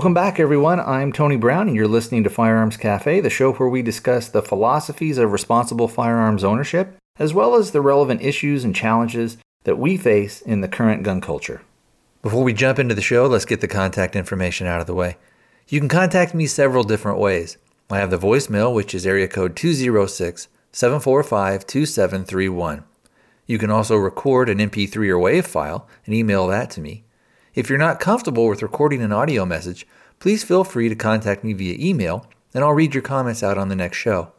Welcome back, everyone. I'm Tony Brown, and you're listening to Firearms Cafe, the show where we discuss the philosophies of responsible firearms ownership, as well as the relevant issues and challenges that we face in the current gun culture. Before we jump into the show, let's get the contact information out of the way. You can contact me several different ways. I have the voicemail, which is area code 206 745 2731. You can also record an MP3 or WAV file and email that to me. If you're not comfortable with recording an audio message, please feel free to contact me via email and I'll read your comments out on the next show.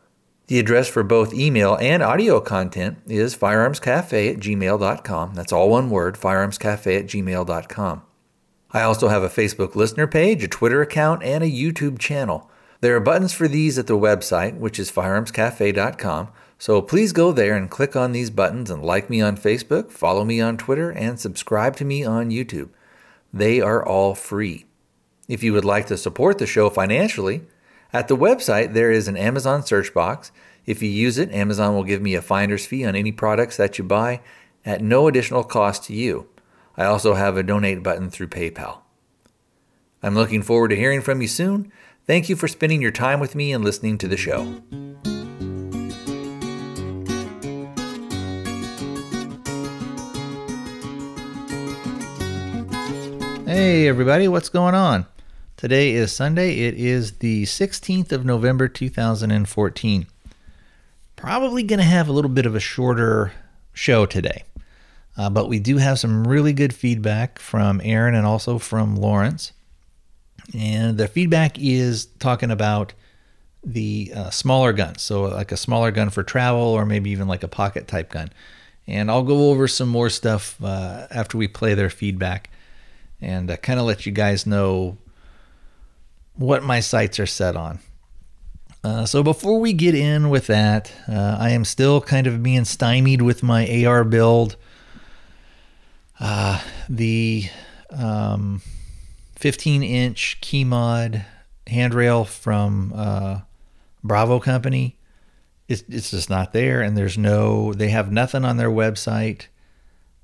The address for both email and audio content is firearmscafe at gmail.com. That's all one word, firearmscafe at gmail.com. I also have a Facebook listener page, a Twitter account, and a YouTube channel. There are buttons for these at the website, which is firearmscafe.com, so please go there and click on these buttons and like me on Facebook, follow me on Twitter, and subscribe to me on YouTube. They are all free. If you would like to support the show financially, at the website there is an Amazon search box. If you use it, Amazon will give me a finder's fee on any products that you buy at no additional cost to you. I also have a donate button through PayPal. I'm looking forward to hearing from you soon. Thank you for spending your time with me and listening to the show. Hey, everybody, what's going on? Today is Sunday. It is the 16th of November, 2014. Probably going to have a little bit of a shorter show today, uh, but we do have some really good feedback from Aaron and also from Lawrence. And the feedback is talking about the uh, smaller guns. So, like a smaller gun for travel, or maybe even like a pocket type gun. And I'll go over some more stuff uh, after we play their feedback and uh, kind of let you guys know what my sights are set on. Uh, so before we get in with that, uh, I am still kind of being stymied with my AR build. Uh, the um, 15 inch key mod handrail from uh, Bravo Company. It's, it's just not there, and there's no, they have nothing on their website.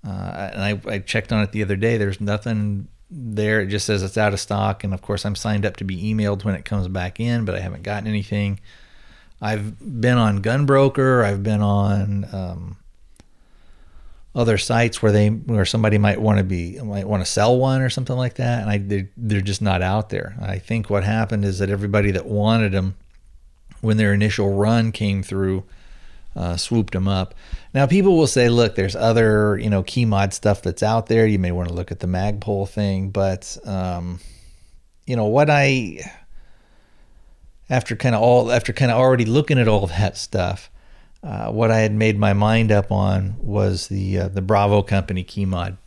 Uh, and I, I checked on it the other day. There's nothing there. It just says it's out of stock. And of course, I'm signed up to be emailed when it comes back in, but I haven't gotten anything. I've been on Gunbroker. I've been on um, other sites where they where somebody might want to be might want to sell one or something like that, and I they're, they're just not out there. I think what happened is that everybody that wanted them when their initial run came through uh, swooped them up. Now, people will say, look, there's other, you know, key mod stuff that's out there. You may want to look at the Magpul thing, but, um, you know, what I, after kind of all, after kind of already looking at all that stuff, uh, what I had made my mind up on was the uh, the Bravo Company key mod.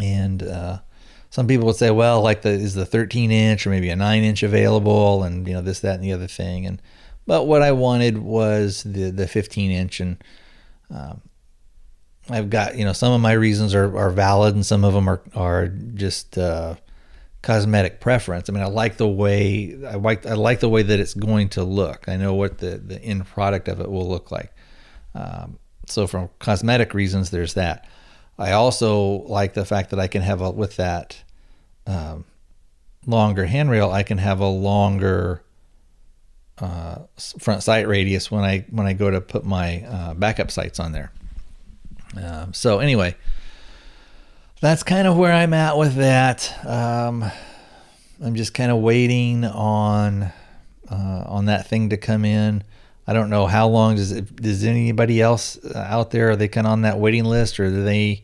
and uh, some people would say, well, like the is the 13 inch or maybe a 9 inch available, and you know this, that, and the other thing, and but what I wanted was the the 15 inch, and um, I've got you know some of my reasons are, are valid, and some of them are are just uh, cosmetic preference. I mean, I like the way I like I like the way that it's going to look. I know what the the end product of it will look like. Um, so from cosmetic reasons, there's that. I also like the fact that I can have a with that um, longer handrail, I can have a longer uh, front sight radius when I when I go to put my uh, backup sights on there. Um, so anyway, that's kind of where I'm at with that. Um, I'm just kind of waiting on uh, on that thing to come in. I don't know how long does it, does anybody else uh, out there are they kind of on that waiting list or do they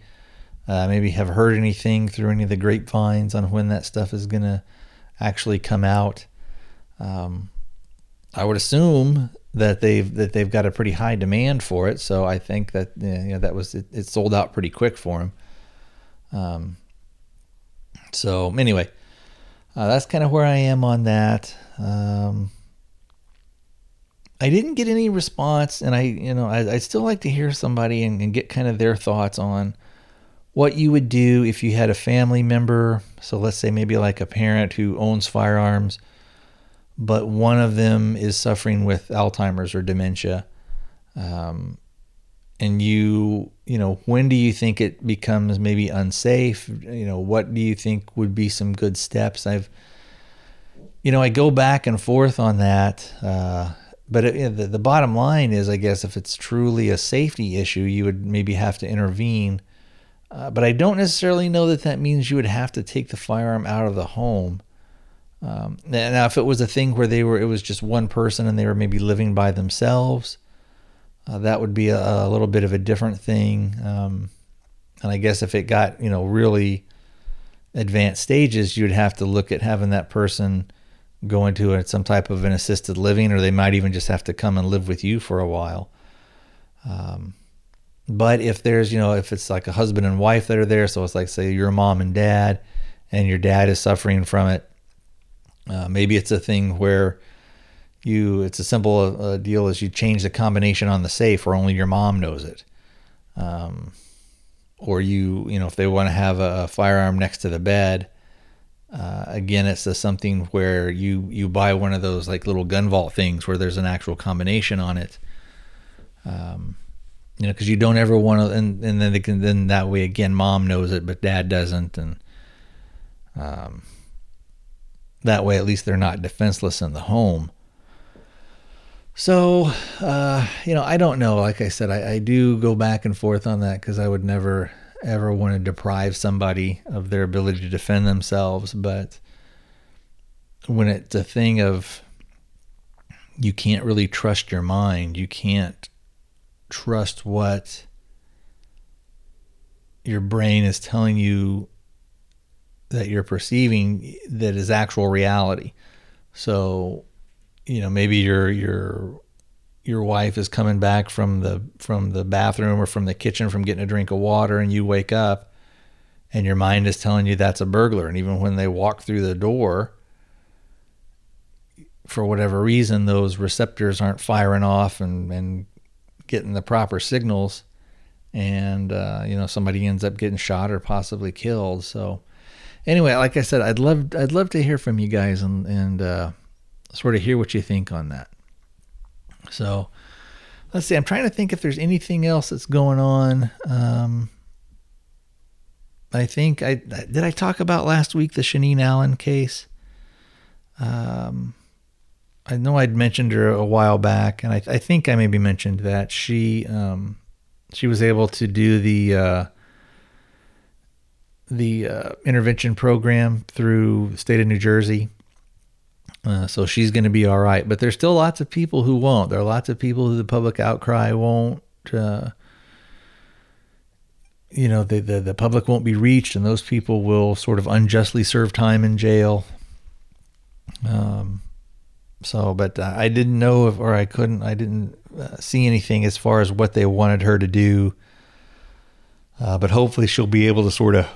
uh, maybe have heard anything through any of the grapevines on when that stuff is gonna actually come out. Um, I would assume that they've that they've got a pretty high demand for it. So I think that you know that was it, it sold out pretty quick for them. Um, so anyway, uh, that's kind of where I am on that. Um, I didn't get any response, and I you know I, would still like to hear somebody and, and get kind of their thoughts on what you would do if you had a family member. So let's say maybe like a parent who owns firearms but one of them is suffering with Alzheimer's or dementia. Um, and you, you know, when do you think it becomes maybe unsafe? You know, what do you think would be some good steps? I've, you know, I go back and forth on that. Uh, but it, the, the bottom line is, I guess, if it's truly a safety issue, you would maybe have to intervene. Uh, but I don't necessarily know that that means you would have to take the firearm out of the home. Um, now, if it was a thing where they were, it was just one person and they were maybe living by themselves, uh, that would be a, a, little bit of a different thing. Um, and I guess if it got, you know, really advanced stages, you'd have to look at having that person go into a, some type of an assisted living, or they might even just have to come and live with you for a while. Um, but if there's, you know, if it's like a husband and wife that are there, so it's like, say, your mom and dad, and your dad is suffering from it, uh, maybe it's a thing where you, it's a simple uh, deal as you change the combination on the safe where only your mom knows it. Um, or you, you know, if they want to have a firearm next to the bed, uh, again, it's a, something where you you buy one of those like little gun vault things where there's an actual combination on it. Um, you know, because you don't ever want to, and, and then they can then that way again, mom knows it, but dad doesn't, and um, that way at least they're not defenseless in the home. So, uh, you know, I don't know. Like I said, I, I do go back and forth on that because I would never ever want to deprive somebody of their ability to defend themselves. But when it's a thing of you can't really trust your mind, you can't trust what your brain is telling you that you're perceiving that is actual reality. So, you know, maybe your your your wife is coming back from the from the bathroom or from the kitchen from getting a drink of water and you wake up and your mind is telling you that's a burglar. And even when they walk through the door for whatever reason those receptors aren't firing off and, and getting the proper signals. And uh, you know somebody ends up getting shot or possibly killed. So anyway like i said i'd love i'd love to hear from you guys and and uh, sort of hear what you think on that so let's see. I'm trying to think if there's anything else that's going on. Um, I think I did. I talk about last week the Shaneen Allen case. Um, I know I'd mentioned her a while back, and I, I think I maybe mentioned that she um, she was able to do the uh, the uh, intervention program through the state of New Jersey. Uh, so she's going to be all right. But there's still lots of people who won't. There are lots of people who the public outcry won't. Uh, you know, the, the the public won't be reached, and those people will sort of unjustly serve time in jail. Um, so, but uh, I didn't know if, or I couldn't, I didn't uh, see anything as far as what they wanted her to do. Uh, but hopefully, she'll be able to sort of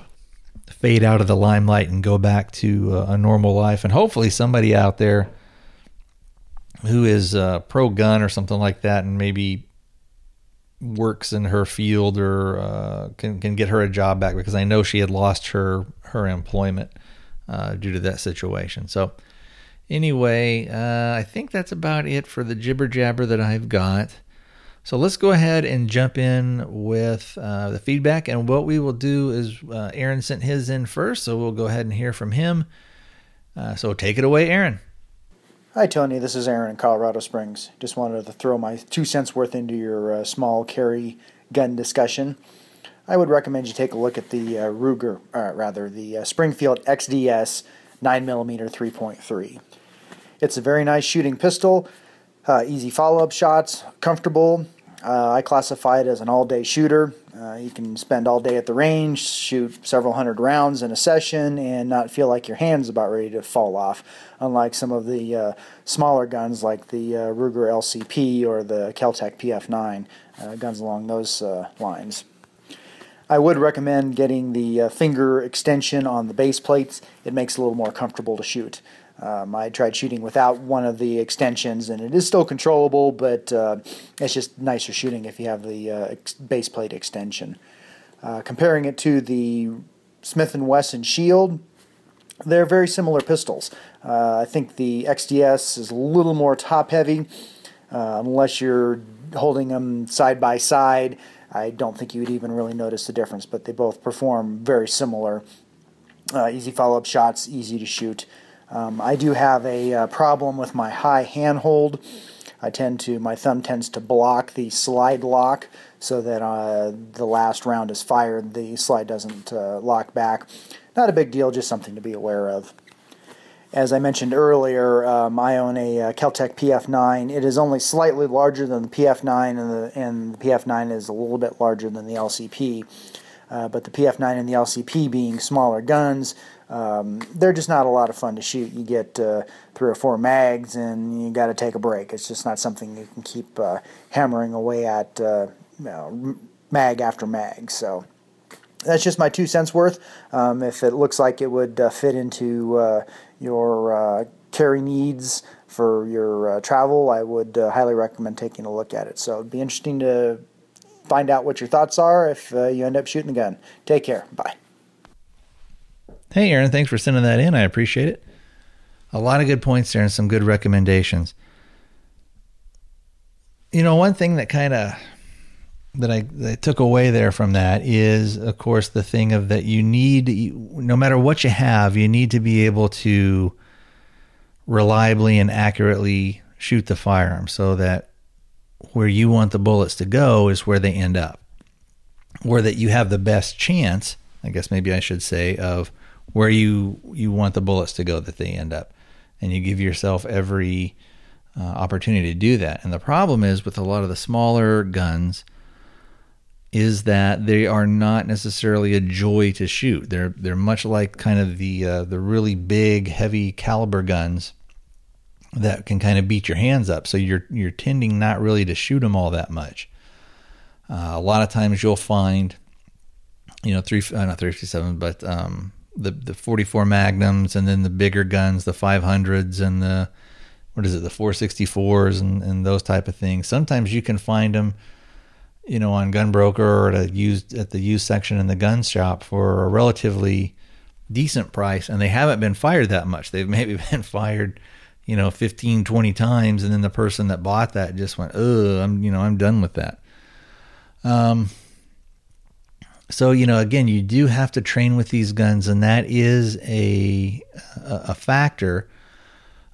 fade out of the limelight and go back to uh, a normal life. And hopefully, somebody out there who is uh, pro gun or something like that, and maybe works in her field or uh, can can get her a job back because I know she had lost her her employment uh, due to that situation. So. Anyway, uh, I think that's about it for the jibber jabber that I've got. So let's go ahead and jump in with uh, the feedback. And what we will do is uh, Aaron sent his in first, so we'll go ahead and hear from him. Uh, so take it away, Aaron. Hi, Tony. This is Aaron in Colorado Springs. Just wanted to throw my two cents worth into your uh, small carry gun discussion. I would recommend you take a look at the uh, Ruger, uh, rather, the Springfield XDS 9mm 3.3. It's a very nice shooting pistol. Uh, easy follow up shots, comfortable. Uh, I classify it as an all day shooter. Uh, you can spend all day at the range, shoot several hundred rounds in a session, and not feel like your hand's about ready to fall off, unlike some of the uh, smaller guns like the uh, Ruger LCP or the Keltec PF9, uh, guns along those lines. I would recommend getting the finger extension on the base plates. It makes it a little more comfortable to shoot. Um, I tried shooting without one of the extensions, and it is still controllable, but uh, it's just nicer shooting if you have the uh, ex- base plate extension. Uh, comparing it to the Smith & Wesson Shield, they're very similar pistols. Uh, I think the XDS is a little more top-heavy, uh, unless you're holding them side by side. I don't think you would even really notice the difference, but they both perform very similar. Uh, easy follow-up shots, easy to shoot. Um, I do have a uh, problem with my high handhold. I tend to, my thumb tends to block the slide lock so that uh, the last round is fired, the slide doesn't uh, lock back. Not a big deal, just something to be aware of. As I mentioned earlier, um, I own a uh, Keltec PF9. It is only slightly larger than the PF9, and the, and the PF9 is a little bit larger than the LCP. Uh, but the PF9 and the LCP being smaller guns, um, they're just not a lot of fun to shoot. You get uh, three or four mags, and you got to take a break. It's just not something you can keep uh, hammering away at uh, you know, mag after mag. So that's just my two cents worth. Um, if it looks like it would uh, fit into uh, your uh, carry needs for your uh, travel, I would highly recommend taking a look at it. So it'd be interesting to find out what your thoughts are if uh, you end up shooting the gun. Take care. Bye. Hey, Aaron, thanks for sending that in. I appreciate it. A lot of good points there and some good recommendations. You know, one thing that kind of that I, that I took away there from that is, of course, the thing of that you need, no matter what you have, you need to be able to reliably and accurately shoot the firearm so that where you want the bullets to go is where they end up. Where that you have the best chance, I guess maybe I should say, of where you you want the bullets to go that they end up, and you give yourself every uh, opportunity to do that. And the problem is with a lot of the smaller guns is that they are not necessarily a joy to shoot. They're they're much like kind of the uh, the really big heavy caliber guns that can kind of beat your hands up. So you're you're tending not really to shoot them all that much. Uh, a lot of times you'll find, you know, three uh, not three fifty seven, but um, the the forty four magnums, and then the bigger guns, the five hundreds, and the what is it, the four sixty fours, and and those type of things. Sometimes you can find them you know, on Gunbroker or at a used at the used section in the gun shop for a relatively decent price, and they haven't been fired that much. They've maybe been fired, you know, 15, 20 times, and then the person that bought that just went, oh I'm, you know, I'm done with that." Um. So you know, again, you do have to train with these guns, and that is a a, factor.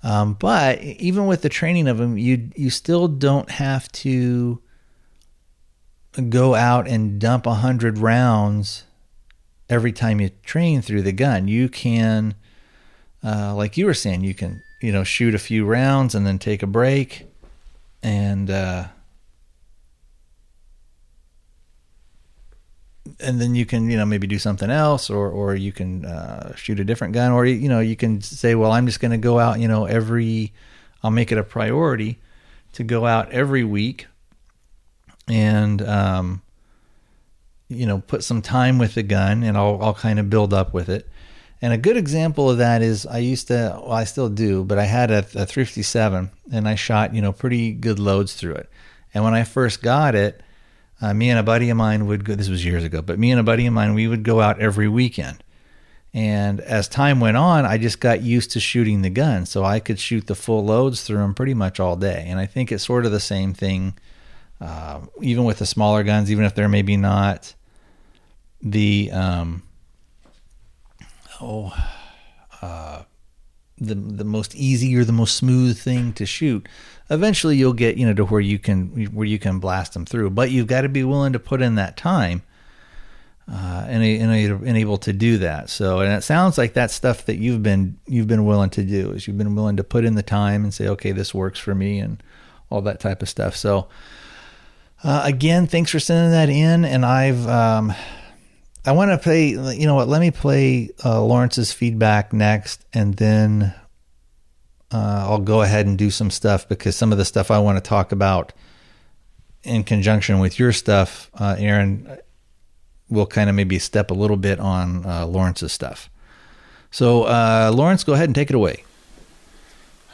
Um, but even with the training of them, you you still don't have to go out and dump a hundred rounds every time you train through the gun. You can, uh, like you were saying, you can you know shoot a few rounds and then take a break, and uh, and then you can you know maybe do something else, or or you can uh, shoot a different gun, or you know you can say, well, I'm just going to go out. You know, every I'll make it a priority to go out every week and um, you know put some time with the gun, and I'll I'll kind of build up with it. And a good example of that is I used to, well, I still do, but I had a, a 357 and I shot, you know, pretty good loads through it. And when I first got it, uh, me and a buddy of mine would go, this was years ago, but me and a buddy of mine, we would go out every weekend. And as time went on, I just got used to shooting the gun. So I could shoot the full loads through them pretty much all day. And I think it's sort of the same thing uh, even with the smaller guns, even if they're maybe not the um, oh uh, the the most easy or the most smooth thing to shoot. Eventually, you'll get you know to where you can where you can blast them through, but you've got to be willing to put in that time. Uh, and, and, and able to do that. So, and it sounds like that stuff that you've been you've been willing to do. Is you've been willing to put in the time and say, okay, this works for me, and all that type of stuff. So, uh, again, thanks for sending that in. And I've, um, I want to play, you know what, let me play uh, Lawrence's feedback next. And then uh, I'll go ahead and do some stuff because some of the stuff I want to talk about in conjunction with your stuff, uh, Aaron, will kind of maybe step a little bit on uh, Lawrence's stuff. So, uh, Lawrence, go ahead and take it away.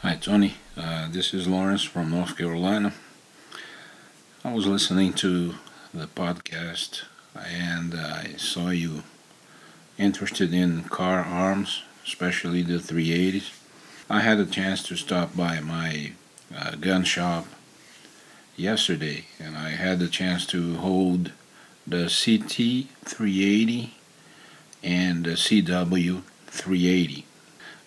Hi, Tony. this is Lawrence from North Carolina. I was listening to the podcast and I saw you interested in Kahr Arms, especially the 380s. I had a chance to stop by my uh, gun shop yesterday and I had the chance to hold the CT 380 and the CW 380.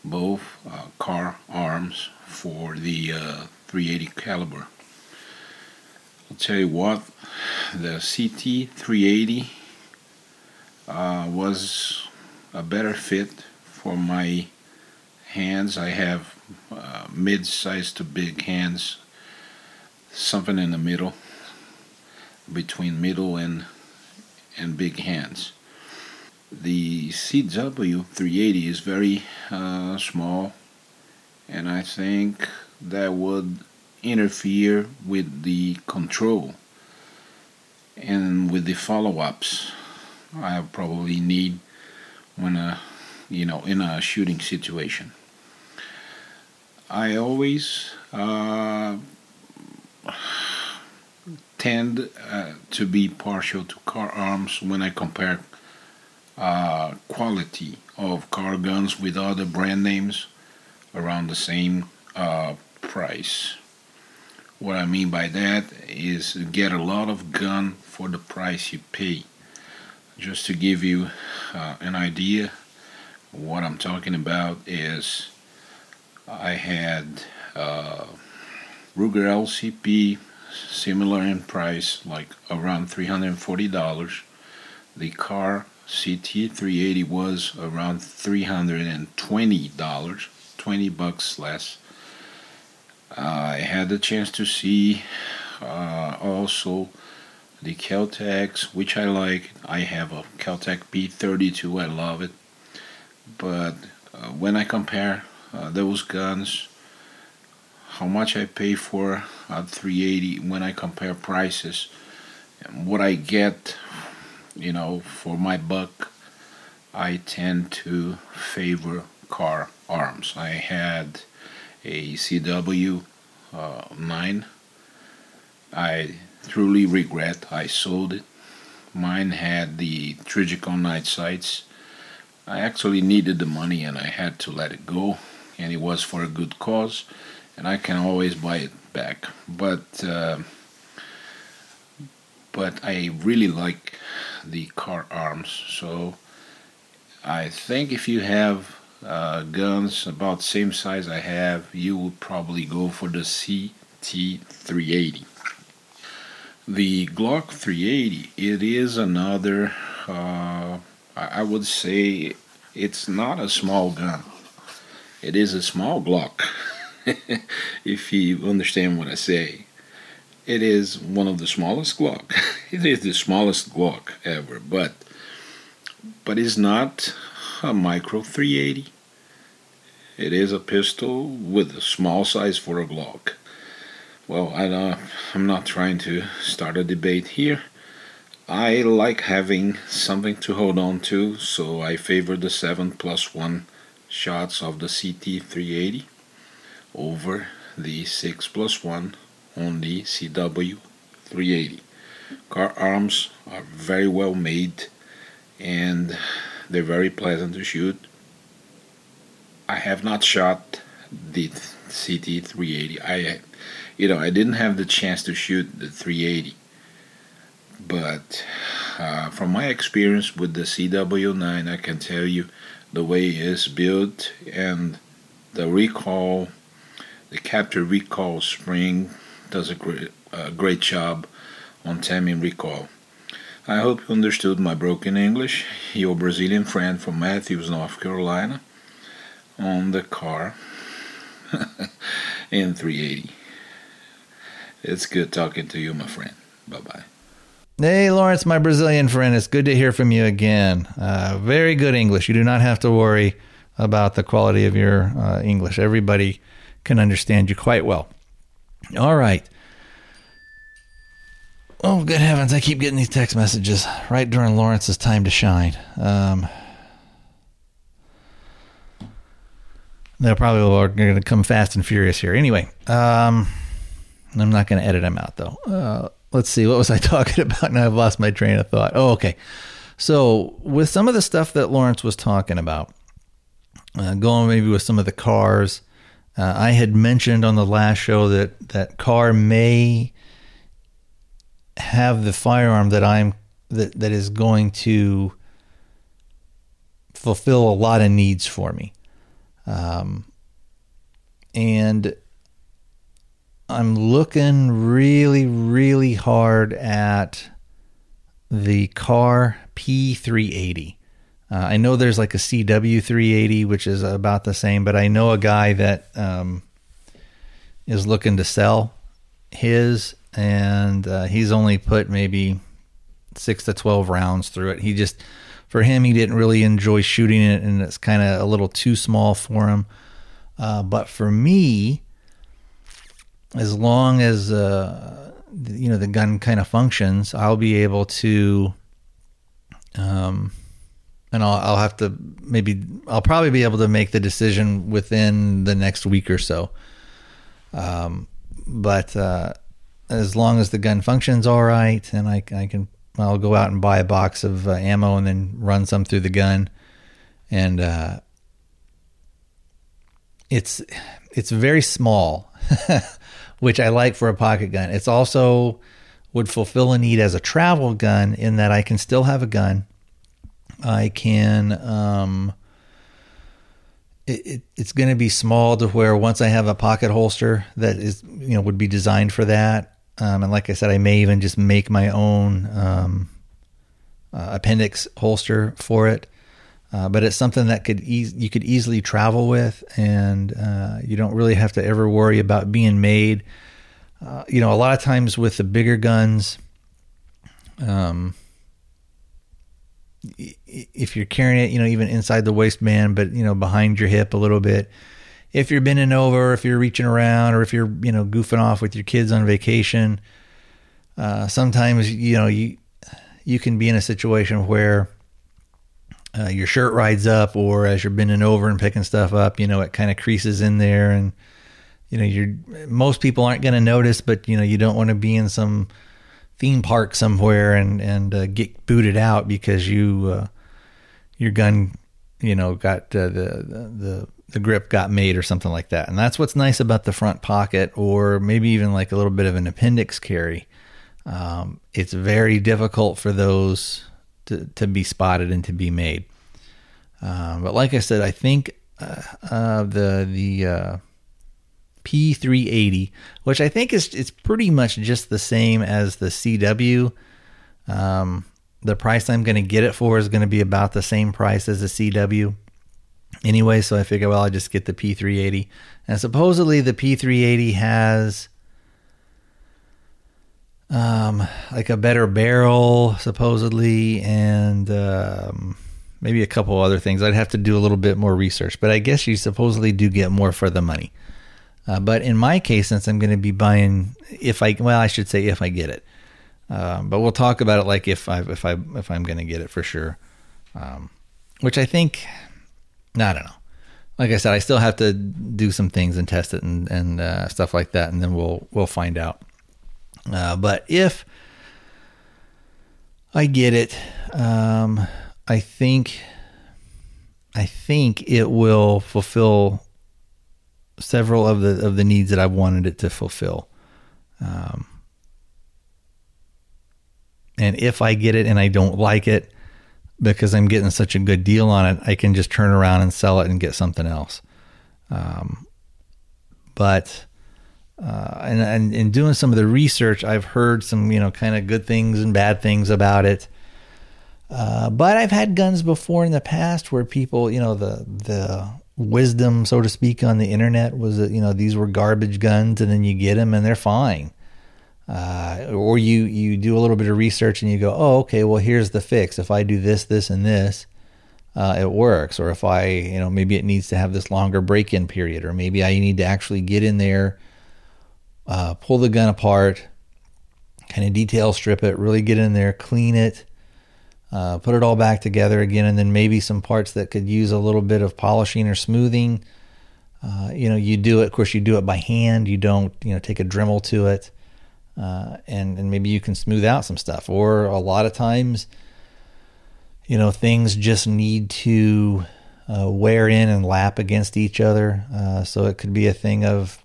both uh, Kahr Arms for the uh, 380 caliber. I'll tell you what, the CT 380 uh, was a better fit for my hands. I have uh, mid-sized to big hands, something in the middle, between middle and and big hands. The CW380 is very uh, small, and I think that would interfere with the control and with the follow-ups I probably need when a you know in a shooting situation. I always uh, tend uh, to be partial to Kahr Arms when I compare uh, quality of Kahr guns with other brand names around the same uh, price. What I mean by that is get a lot of gun for the price you pay. Just to give you uh, an idea, what I'm talking about is I had uh, Ruger LCP, similar in price, like around $340. The Kahr CT380 was around $320, 20 bucks less. I had the chance to see uh, also the Kel-Tecs, which I like. I have a Kel-Tec P32, I love it. But uh, when I compare uh, those guns, how much I pay for a 380 when I compare prices, and what I get, you know, for my buck, I tend to favor Kahr Arms. I had a CW uh, 9. I truly regret I sold it. Mine had the Trijicon night sights. I actually needed the money and I had to let it go, and it was for a good cause, and I can always buy it back. But uh, but I really like the Kahr Arms, so I think if you have uh, guns about same size I have, you would probably go for the CT380. The Glock 380, it is another, uh, I would say it's not a small gun. It is a small Glock, if you understand what I say. It is one of the smallest Glock. it is the smallest Glock ever, but but it's not a micro 380. It is a pistol with a small size for a Glock. Well, I don't, I'm not trying to start a debate here. I like having something to hold on to, so I favor the 7 plus 1 shots of the CT380 over the 6 plus 1 on the CW380. Kahr Arms are very well made and they're very pleasant to shoot. I have not shot the CT380. I you know, I didn't have the chance to shoot the 380, but uh, from my experience with the CW9, I can tell you the way it is built and the recall, the capture recall spring does a great, a great job on timing recoil. I hope you understood my broken English. Your Brazilian friend from Matthews, North Carolina, on the Kahr in 380. It's good talking to you, my friend. Bye bye. Hey, Lawrence, my Brazilian friend. It's good to hear from you again. Uh, very good English. You do not have to worry about the quality of your uh, English. Everybody can understand you quite well. All right. Oh, good heavens. I keep getting these text messages right during Lawrence's time to shine. Um, they're probably going to come fast and furious here. Anyway, um, I'm not going to edit them out though. Uh, let's see. What was I talking about? Now I've lost my train of thought. Oh, okay. So with some of the stuff that Lawrence was talking about, uh, going maybe with some of the Kahrs, uh, I had mentioned on the last show that that Kahr may have the firearm that I'm that that is going to fulfill a lot of needs for me. Um, and I'm looking really, really hard at the Kahr P380. Uh, I know there's like a CW380, which is about the same, but I know a guy that um, is looking to sell his, and uh, he's only put maybe six to 12 rounds through it. He just, for him, he didn't really enjoy shooting it, and it's kind of a little too small for him. Uh, but for me, as long as uh, you know the gun kind of functions, I'll be able to, um, and I'll, I'll have to maybe I'll probably be able to make the decision within the next week or so. Um, but uh, as long as the gun functions all right, and I, I can I'll go out and buy a box of uh, ammo and then run some through the gun, and uh, it's it's very small, which I like for a pocket gun. It's also would fulfill a need as a travel gun in that I can still have a gun. I can um, it, it, it's going to be small to where once I have a pocket holster that is you know would be designed for that. Um, and like I said, I may even just make my own um, uh, appendix holster for it. Uh, but it's something that could e- you could easily travel with, and uh, you don't really have to ever worry about being made. Uh, you know, a lot of times with the bigger guns, um, if you're carrying it, you know, even inside the waistband, but you know, behind your hip a little bit. If you're bending over, if you're reaching around, or if you're you know goofing off with your kids on vacation, uh, sometimes you know you you can be in a situation where uh, your shirt rides up, or as you're bending over and picking stuff up, you know, it kind of creases in there, and you know, you're most people aren't going to notice, but you know, you don't want to be in some theme park somewhere and and uh, get booted out because you uh, your gun, you know, got uh, the the the grip got made or something like that. And that's what's nice about the front pocket, or maybe even like a little bit of an appendix carry. Um, it's very difficult for those to, to be spotted and to be made. Um, but like I said, I think uh, uh, the the uh, P380, which I think is it's pretty much just the same as the CW. Um, the price I'm going to get it for is going to be about the same price as the CW. Anyway, so I figure, well, I'll just get the P380. And supposedly the P380 has um, like a better barrel, supposedly, and um, maybe a couple other things. I'd have to do a little bit more research, but I guess you supposedly do get more for the money. Uh, but in my case, since I'm going to be buying, if I well, I should say if I get it, um, but we'll talk about it like if I if I if I'm going to get it for sure, um, which I think, I don't know. Like I said, I still have to do some things and test it and and uh, stuff like that, and then we'll we'll find out. Uh, but if I get it, um, I think I think it will fulfill several of the of the needs that I've wanted it to fulfill. Um, and if I get it and I don't like it because I'm getting such a good deal on it, I can just turn around and sell it and get something else. Um, but uh, and, and in doing some of the research, I've heard some you know kind of good things and bad things about it. Uh, but I've had guns before in the past where people, you know, the the wisdom, so to speak, on the internet was that you know these were garbage guns, and then you get them and they're fine. Uh, or you you do a little bit of research and you go, oh, okay, well here's the fix. If I do this, this, and this, uh, it works. Or if I, you know, maybe it needs to have this longer break-in period, or maybe I need to actually get in there, uh, pull the gun apart, kind of detail strip it, really get in there, clean it uh, put it all back together again, and then maybe some parts that could use a little bit of polishing or smoothing. Uh, you know, you do it. Of course, you do it by hand. You don't, you know, take a Dremel to it, uh, and and maybe you can smooth out some stuff. Or a lot of times, you know, things just need to uh, wear in and lap against each other. Uh, so it could be a thing of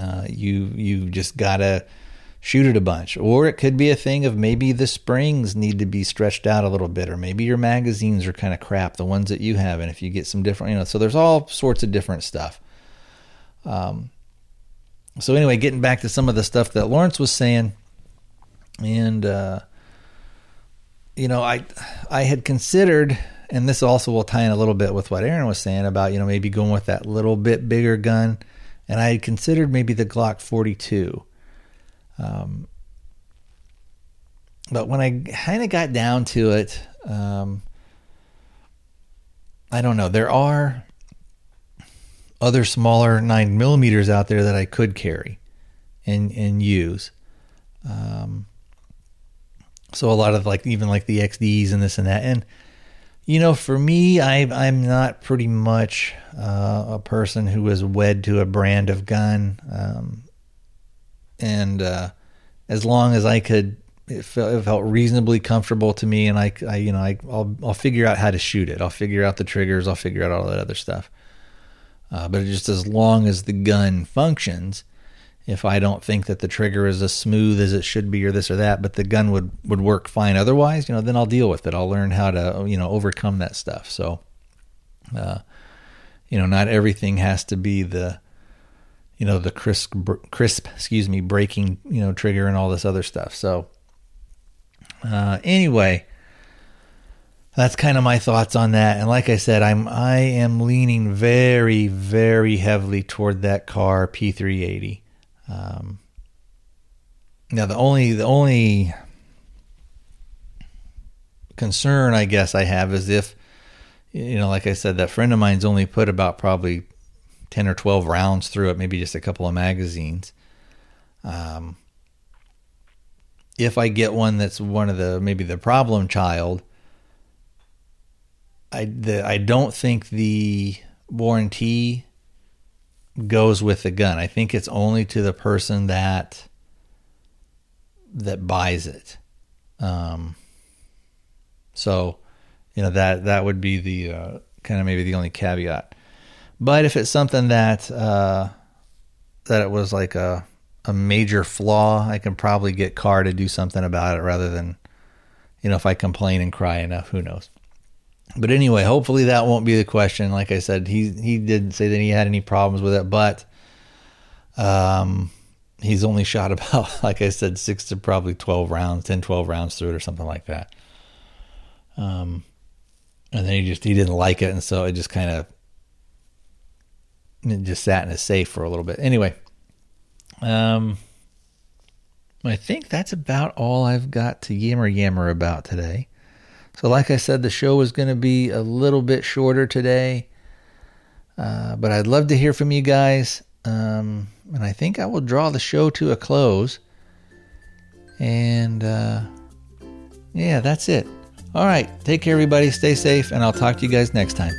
uh, you you just gotta shoot it a bunch. Or it could be a thing of maybe the springs need to be stretched out a little bit, or maybe your magazines are kind of crap, the ones that you have. And if you get some different, you know, so there's all sorts of different stuff. Um, so anyway, getting back to some of the stuff that Lawrence was saying, and uh, you know, I I had considered, and this also will tie in a little bit with what Aaron was saying about you know maybe going with that little bit bigger gun, and I had considered maybe the Glock 42. Um, but when I kind of got down to it, um, I don't know. There are other smaller nine millimeters out there that I could carry and and use. Um, so a lot of like even like the XDs and this and that, and you know, for me, I I'm not pretty much uh, a person who is wed to a brand of gun, um, and uh, as long as I could. It felt, it felt reasonably comfortable to me, and I, I you know, I, I'll, I'll figure out how to shoot it. I'll figure out the triggers. I'll figure out all that other stuff. Uh, but just as long as the gun functions, if I don't think that the trigger is as smooth as it should be or this or that, but the gun would, would work fine otherwise, you know, then I'll deal with it. I'll learn how to, you know, overcome that stuff. So, uh, you know, not everything has to be the, you know, the crisp, crisp, excuse me, breaking, you know, trigger and all this other stuff. So, uh, anyway, that's kind of my thoughts on that. And like I said, I'm I am leaning very very heavily toward that Kahr P380. Um, now the only the only concern I guess I have is if you know, like I said, that friend of mine's only put about probably ten or twelve rounds through it, maybe just a couple of magazines. Um, if I get one that's one of the maybe the problem child I the, I don't think the warranty goes with the gun. I think it's only to the person that that buys it. Um, so, you know that that would be the uh, kind of maybe the only caveat. But if it's something that uh, that it was like a a major flaw, I can probably get Kahr to do something about it rather than, you know, if I complain and cry enough, who knows. But anyway, hopefully that won't be the question. Like I said, he he didn't say that he had any problems with it, but um, he's only shot about, like I said, six to probably 12 rounds, 10, 12 rounds through it or something like that. Um, and then he just, he didn't like it. And so it just kind of, it just sat in his safe for a little bit. Anyway, um, I think that's about all I've got to yammer yammer about today. So, like I said, the show is going to be a little bit shorter today, uh, but I'd love to hear from you guys. Um, and I think I will draw the show to a close. And uh, yeah, that's it. All right. Take care, everybody. Stay safe, and I'll talk to you guys next time.